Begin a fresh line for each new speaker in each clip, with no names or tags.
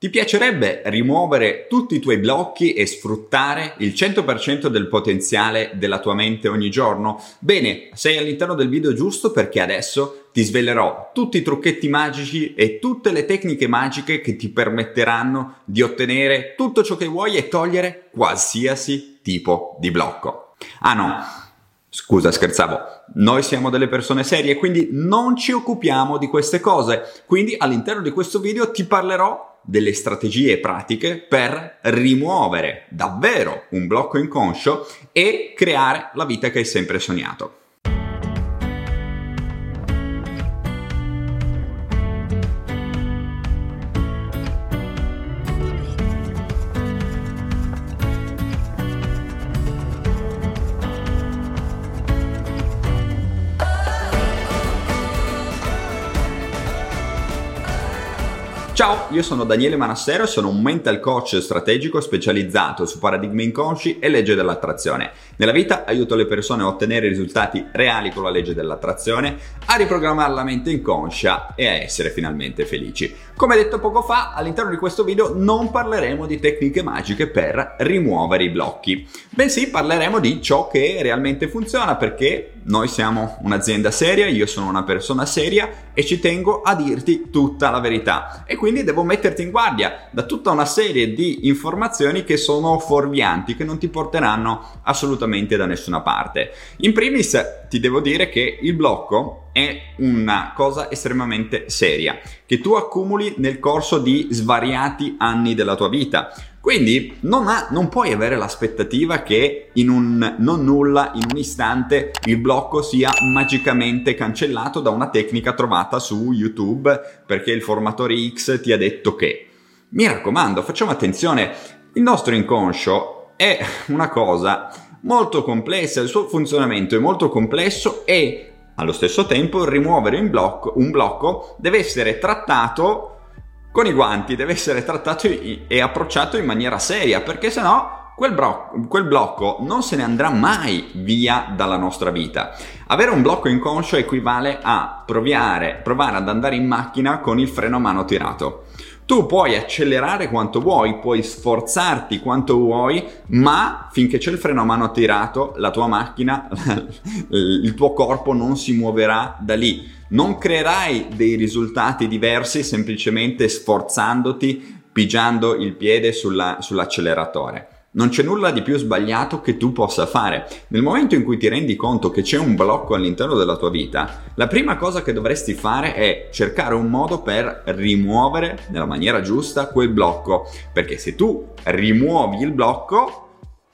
Ti piacerebbe rimuovere tutti i tuoi blocchi e sfruttare il 100% del potenziale della tua mente ogni giorno? Bene, sei all'interno del video giusto perché adesso ti svelerò tutti i trucchetti magici e tutte le tecniche magiche che ti permetteranno di ottenere tutto ciò che vuoi e togliere qualsiasi tipo di blocco. Ah no, Scusa, scherzavo. Noi siamo delle persone serie, quindi non ci occupiamo di queste cose. Quindi all'interno di questo video ti parlerò delle strategie pratiche per rimuovere davvero un blocco inconscio e creare la vita che hai sempre sognato. Ciao, io sono Daniele Manassero e sono un mental coach strategico specializzato su paradigmi inconsci e legge dell'attrazione. Nella vita aiuto le persone a ottenere risultati reali con la legge dell'attrazione, a riprogrammare la mente inconscia e a essere finalmente felici. Come detto poco fa, all'interno di questo video non parleremo di tecniche magiche per rimuovere i blocchi, bensì parleremo di ciò che realmente funziona perché noi siamo un'azienda seria, io sono una persona seria e ci tengo a dirti tutta la verità. E quindi devo metterti in guardia da tutta una serie di informazioni che sono fuorvianti, che non ti porteranno assolutamente da nessuna parte. In primis ti devo dire che il blocco è una cosa estremamente seria che tu accumuli nel corso di svariati anni della tua vita. Quindi non, ha, non, puoi avere l'aspettativa che in un non nulla, in un istante, il blocco sia magicamente cancellato da una tecnica trovata su YouTube perché il formatore X ti ha detto che. Mi raccomando, facciamo attenzione, il nostro inconscio è una cosa molto complessa, il suo funzionamento è molto complesso e allo stesso tempo rimuovere un blocco, un blocco deve essere trattato con i guanti, deve essere trattato e approcciato in maniera seria, perché sennò quel, bro- quel blocco non se ne andrà mai via dalla nostra vita. Avere un blocco inconscio equivale a provare, provare ad andare in macchina con il freno a mano tirato. Tu puoi accelerare quanto vuoi, puoi sforzarti quanto vuoi, ma finché c'è il freno a mano tirato, la tua macchina, il tuo corpo non si muoverà da lì. Non creerai dei risultati diversi semplicemente sforzandoti, pigiando il piede sulla, sull'acceleratore. Non c'è nulla di più sbagliato che tu possa fare. Nel momento in cui ti rendi conto che c'è un blocco all'interno della tua vita, la prima cosa che dovresti fare è cercare un modo per rimuovere nella maniera giusta quel blocco. Perché se tu rimuovi il blocco,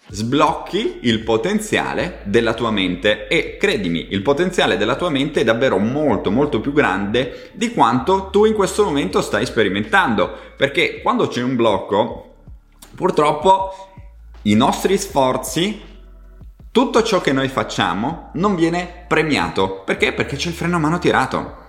sblocchi il potenziale della tua mente e credimi, il potenziale della tua mente è davvero molto molto più grande di quanto tu in questo momento stai sperimentando. Perché quando c'è un blocco, purtroppo i nostri sforzi, tutto ciò che noi facciamo non viene premiato. Perché? Perché c'è il freno a mano tirato.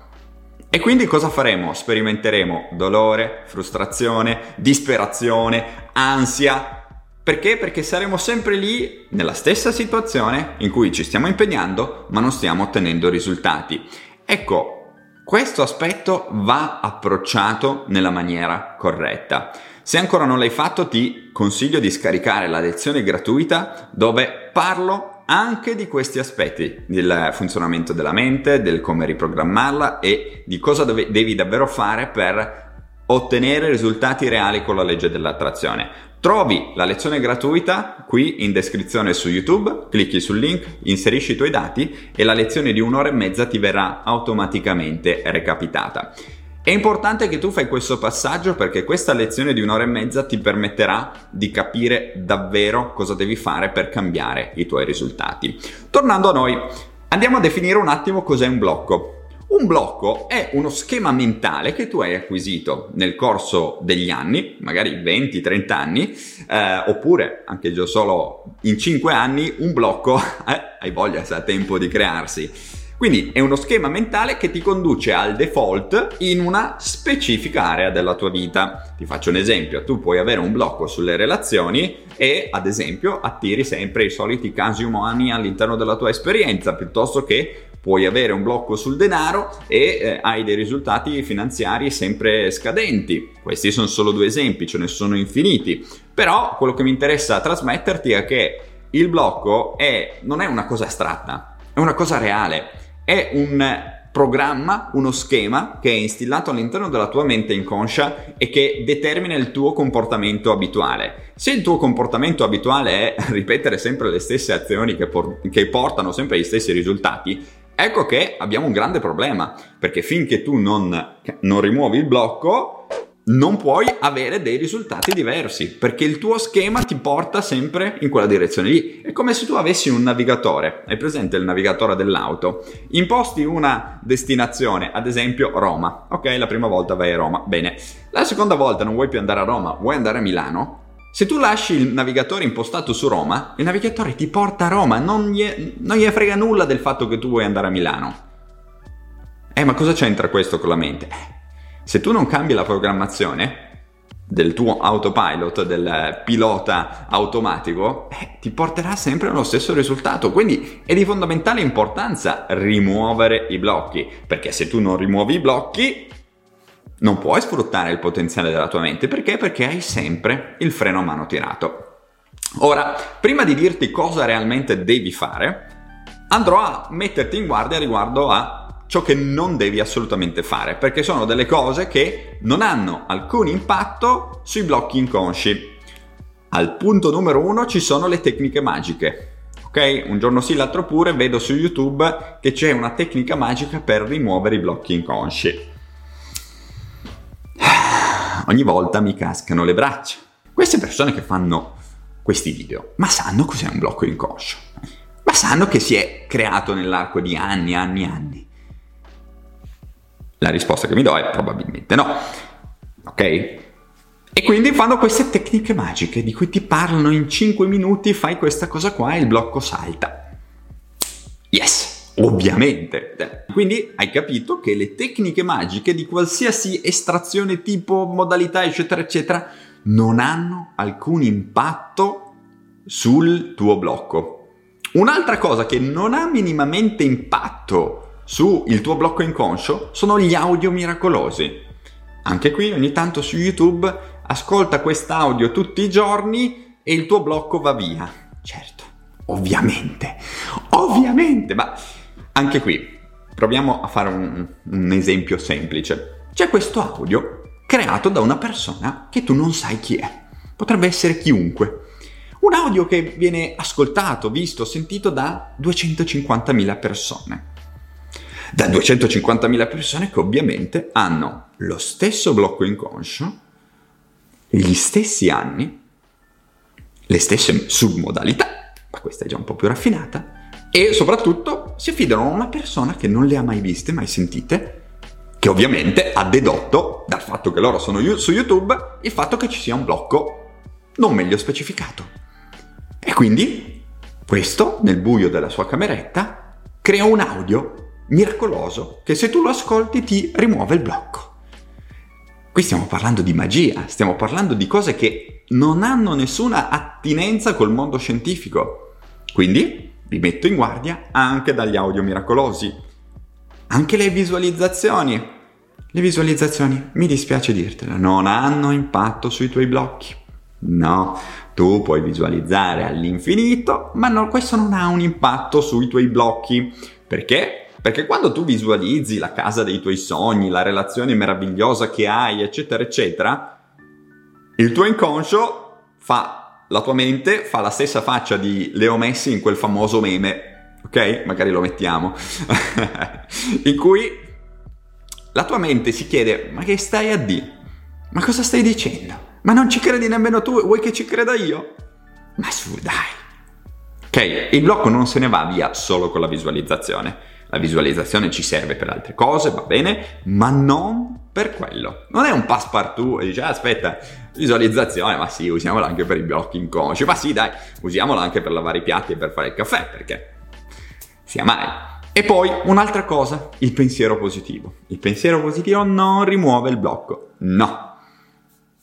E quindi cosa faremo? Sperimenteremo dolore, frustrazione, disperazione, ansia. Perché? Perché saremo sempre lì nella stessa situazione in cui ci stiamo impegnando ma non stiamo ottenendo risultati. Ecco, questo aspetto va approcciato nella maniera corretta. Se ancora non l'hai fatto ti consiglio di scaricare la lezione gratuita dove parlo anche di questi aspetti, del funzionamento della mente, del come riprogrammarla e di cosa dove, devi davvero fare per ottenere risultati reali con la legge dell'attrazione. Trovi la lezione gratuita qui in descrizione su YouTube, clicchi sul link, inserisci i tuoi dati e la lezione di un'ora e mezza ti verrà automaticamente recapitata. È importante che tu fai questo passaggio perché questa lezione di un'ora e mezza ti permetterà di capire davvero cosa devi fare per cambiare i tuoi risultati. Tornando a noi, andiamo a definire un attimo cos'è un blocco. Un blocco è uno schema mentale che tu hai acquisito nel corso degli anni, magari 20-30 anni, eh, oppure anche già solo in 5 anni, un blocco, eh, hai voglia se ha tempo di crearsi quindi è uno schema mentale che ti conduce al default in una specifica area della tua vita. Ti faccio un esempio, tu puoi avere un blocco sulle relazioni e ad esempio attiri sempre i soliti casi umani all'interno della tua esperienza piuttosto che puoi avere un blocco sul denaro e eh, hai dei risultati finanziari sempre scadenti. Questi sono solo due esempi, ce ne sono infiniti. Però quello che mi interessa trasmetterti è che il blocco è, non è una cosa astratta, è una cosa reale, è un programma, uno schema che è instillato all'interno della tua mente inconscia e che determina il tuo comportamento abituale. Se il tuo comportamento abituale è ripetere sempre le stesse azioni che, por- che portano sempre agli stessi risultati, ecco che abbiamo un grande problema, perché finché tu non, non rimuovi il blocco, non puoi avere dei risultati diversi perché il tuo schema ti porta sempre in quella direzione lì. È come se tu avessi un navigatore, hai presente il navigatore dell'auto, imposti una destinazione, ad esempio Roma. Ok, la prima volta vai a Roma, bene. La seconda volta non vuoi più andare a Roma, vuoi andare a Milano? Se tu lasci il navigatore impostato su Roma, il navigatore ti porta a Roma, non gli, non gli frega nulla del fatto che tu vuoi andare a Milano. Eh, ma cosa c'entra questo con la mente? Se tu non cambi la programmazione del tuo autopilot, del pilota automatico, eh, ti porterà sempre allo stesso risultato. Quindi è di fondamentale importanza rimuovere i blocchi, perché se tu non rimuovi i blocchi, non puoi sfruttare il potenziale della tua mente. Perché? Perché hai sempre il freno a mano tirato. Ora, prima di dirti cosa realmente devi fare, andrò a metterti in guardia riguardo a ciò che non devi assolutamente fare, perché sono delle cose che non hanno alcun impatto sui blocchi inconsci. Al punto numero uno ci sono le tecniche magiche. Ok? Un giorno sì, l'altro pure, vedo su YouTube che c'è una tecnica magica per rimuovere i blocchi inconsci. Ogni volta mi cascano le braccia. Queste persone che fanno questi video, ma sanno cos'è un blocco inconscio? Ma sanno che si è creato nell'arco di anni, anni, anni la risposta che mi do è probabilmente no. Ok? E quindi fanno queste tecniche magiche di cui ti parlano in 5 minuti, fai questa cosa qua e il blocco salta. Yes, ovviamente. Quindi hai capito che le tecniche magiche di qualsiasi estrazione tipo, modalità, eccetera, eccetera, non hanno alcun impatto sul tuo blocco. Un'altra cosa che non ha minimamente impatto sul tuo blocco inconscio sono gli audio miracolosi. Anche qui ogni tanto su YouTube ascolta quest'audio tutti i giorni e il tuo blocco va via. Certo, ovviamente, ovviamente, ma anche qui proviamo a fare un, un esempio semplice. C'è questo audio creato da una persona che tu non sai chi è. Potrebbe essere chiunque. Un audio che viene ascoltato, visto, sentito da 250.000 persone da 250.000 persone che ovviamente hanno lo stesso blocco inconscio, gli stessi anni, le stesse submodalità, ma questa è già un po' più raffinata, e soprattutto si affidano a una persona che non le ha mai viste, mai sentite, che ovviamente ha dedotto dal fatto che loro sono su YouTube il fatto che ci sia un blocco non meglio specificato. E quindi questo, nel buio della sua cameretta, crea un audio miracoloso che se tu lo ascolti ti rimuove il blocco. Qui stiamo parlando di magia, stiamo parlando di cose che non hanno nessuna attinenza col mondo scientifico. Quindi vi metto in guardia anche dagli audio miracolosi. Anche le visualizzazioni. Le visualizzazioni, mi dispiace dirtelo, non hanno impatto sui tuoi blocchi. No, tu puoi visualizzare all'infinito, ma no, questo non ha un impatto sui tuoi blocchi. Perché? Perché quando tu visualizzi la casa dei tuoi sogni, la relazione meravigliosa che hai, eccetera, eccetera, il tuo inconscio fa, la tua mente fa la stessa faccia di Leo Messi in quel famoso meme, ok? Magari lo mettiamo, in cui la tua mente si chiede, ma che stai a dire? Ma cosa stai dicendo? Ma non ci credi nemmeno tu, vuoi che ci creda io? Ma su, dai. Ok, il blocco non se ne va via solo con la visualizzazione la visualizzazione ci serve per altre cose, va bene, ma non per quello. Non è un passepartout e dice ah, aspetta, visualizzazione, ma sì, usiamola anche per i blocchi inconsci, ma sì dai, usiamola anche per lavare i piatti e per fare il caffè, perché sia mai. E poi un'altra cosa, il pensiero positivo. Il pensiero positivo non rimuove il blocco, no.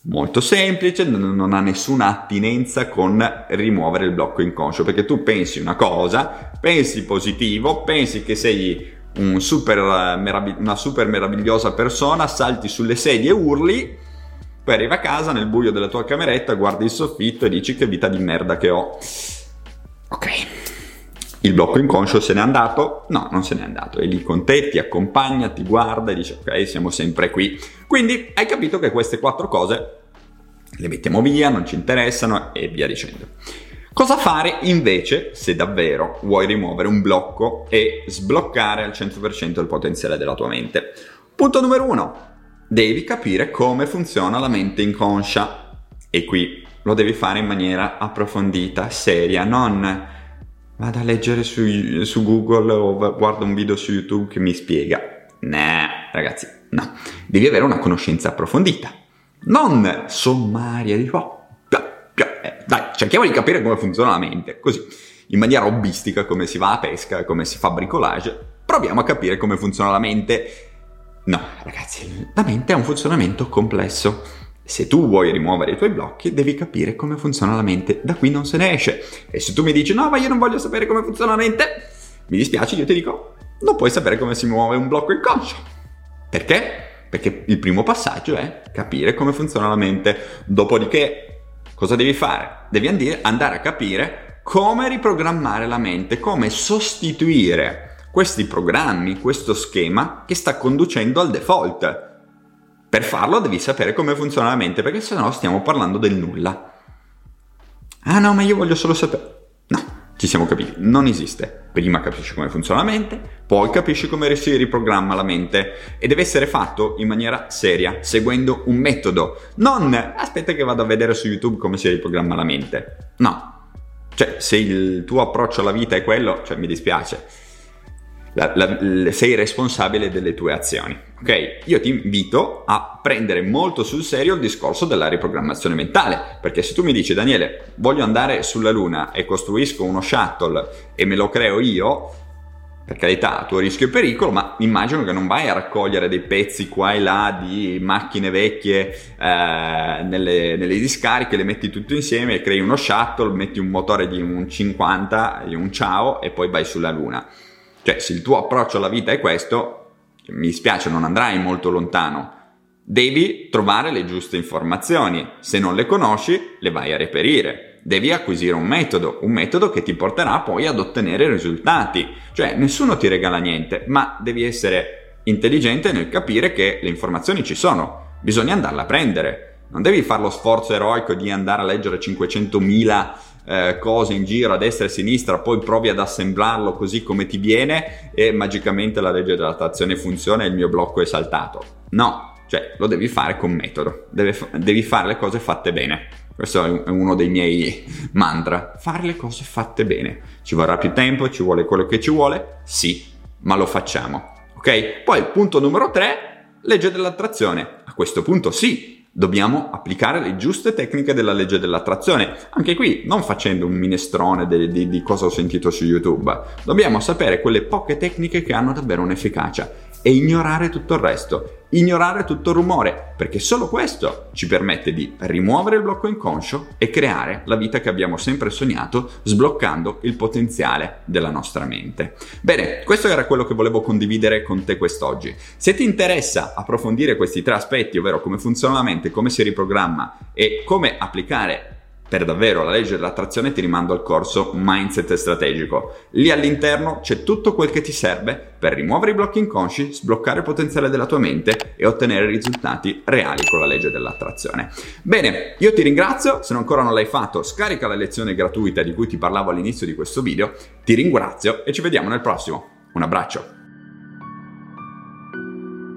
Molto semplice, non ha nessuna attinenza con rimuovere il blocco inconscio, perché tu pensi una cosa, pensi positivo, pensi che sei un super, una super meravigliosa persona, salti sulle sedie e urli, poi arrivi a casa nel buio della tua cameretta, guardi il soffitto e dici che vita di merda che ho. Ok. Il blocco inconscio se n'è andato? No, non se n'è andato. È lì con te, ti accompagna, ti guarda e dice ok, siamo sempre qui. Quindi hai capito che queste quattro cose le mettiamo via, non ci interessano e via dicendo. Cosa fare invece se davvero vuoi rimuovere un blocco e sbloccare al 100% il potenziale della tua mente? Punto numero uno, devi capire come funziona la mente inconscia e qui lo devi fare in maniera approfondita, seria, non vado a leggere su, su Google o guardo un video su YouTube che mi spiega. No, ragazzi, no, devi avere una conoscenza approfondita non sommaria, di oh, eh, dai, cerchiamo di capire come funziona la mente, così, in maniera hobbistica, come si va a pesca, come si fa bricolage, proviamo a capire come funziona la mente. No, ragazzi, la mente ha un funzionamento complesso. Se tu vuoi rimuovere i tuoi blocchi, devi capire come funziona la mente, da qui non se ne esce. E se tu mi dici no, ma io non voglio sapere come funziona la mente, mi dispiace, io ti dico, non puoi sapere come si muove un blocco inconscio. Perché? Perché il primo passaggio è capire come funziona la mente. Dopodiché, cosa devi fare? Devi andare a capire come riprogrammare la mente, come sostituire questi programmi, questo schema che sta conducendo al default. Per farlo devi sapere come funziona la mente, perché se no stiamo parlando del nulla. Ah no, ma io voglio solo sapere. No, ci siamo capiti, non esiste. Prima capisci come funziona la mente, poi capisci come si riprogramma la mente e deve essere fatto in maniera seria, seguendo un metodo. Non aspetta che vado a vedere su YouTube come si riprogramma la mente. No. Cioè, se il tuo approccio alla vita è quello, cioè mi dispiace la, la, sei responsabile delle tue azioni. Ok? Io ti invito a prendere molto sul serio il discorso della riprogrammazione mentale, perché se tu mi dici Daniele, voglio andare sulla Luna e costruisco uno shuttle e me lo creo io, per carità, a tuo rischio e pericolo, ma immagino che non vai a raccogliere dei pezzi qua e là di macchine vecchie eh, nelle, nelle, discariche, le metti tutte insieme crei uno shuttle, metti un motore di un 50, di un ciao e poi vai sulla Luna. Cioè, se il tuo approccio alla vita è questo, mi spiace, non andrai molto lontano. Devi trovare le giuste informazioni. Se non le conosci, le vai a reperire. Devi acquisire un metodo, un metodo che ti porterà poi ad ottenere risultati. Cioè, nessuno ti regala niente, ma devi essere intelligente nel capire che le informazioni ci sono. Bisogna andarle a prendere. Non devi fare lo sforzo eroico di andare a leggere 500.000 eh, cose in giro a destra e a sinistra, poi provi ad assemblarlo così come ti viene e magicamente la legge dell'attrazione funziona e il mio blocco è saltato. No, cioè lo devi fare con metodo, Deve, devi fare le cose fatte bene. Questo è uno dei miei mantra, fare le cose fatte bene. Ci vorrà più tempo, ci vuole quello che ci vuole? Sì, ma lo facciamo. Ok? Poi punto numero 3, legge dell'attrazione. A questo punto sì, Dobbiamo applicare le giuste tecniche della legge dell'attrazione. Anche qui, non facendo un minestrone di, di, di cosa ho sentito su YouTube, dobbiamo sapere quelle poche tecniche che hanno davvero un'efficacia e ignorare tutto il resto, ignorare tutto il rumore, perché solo questo ci permette di rimuovere il blocco inconscio e creare la vita che abbiamo sempre sognato, sbloccando il potenziale della nostra mente. Bene, questo era quello che volevo condividere con te quest'oggi. Se ti interessa approfondire questi tre aspetti, ovvero come funziona la mente, come si riprogramma e come applicare per davvero la legge dell'attrazione ti rimando al corso Mindset Strategico. Lì all'interno c'è tutto quel che ti serve per rimuovere i blocchi inconsci, sbloccare il potenziale della tua mente e ottenere risultati reali con la legge dell'attrazione. Bene, io ti ringrazio, se ancora non l'hai fatto scarica la lezione gratuita di cui ti parlavo all'inizio di questo video, ti ringrazio e ci vediamo nel prossimo. Un abbraccio!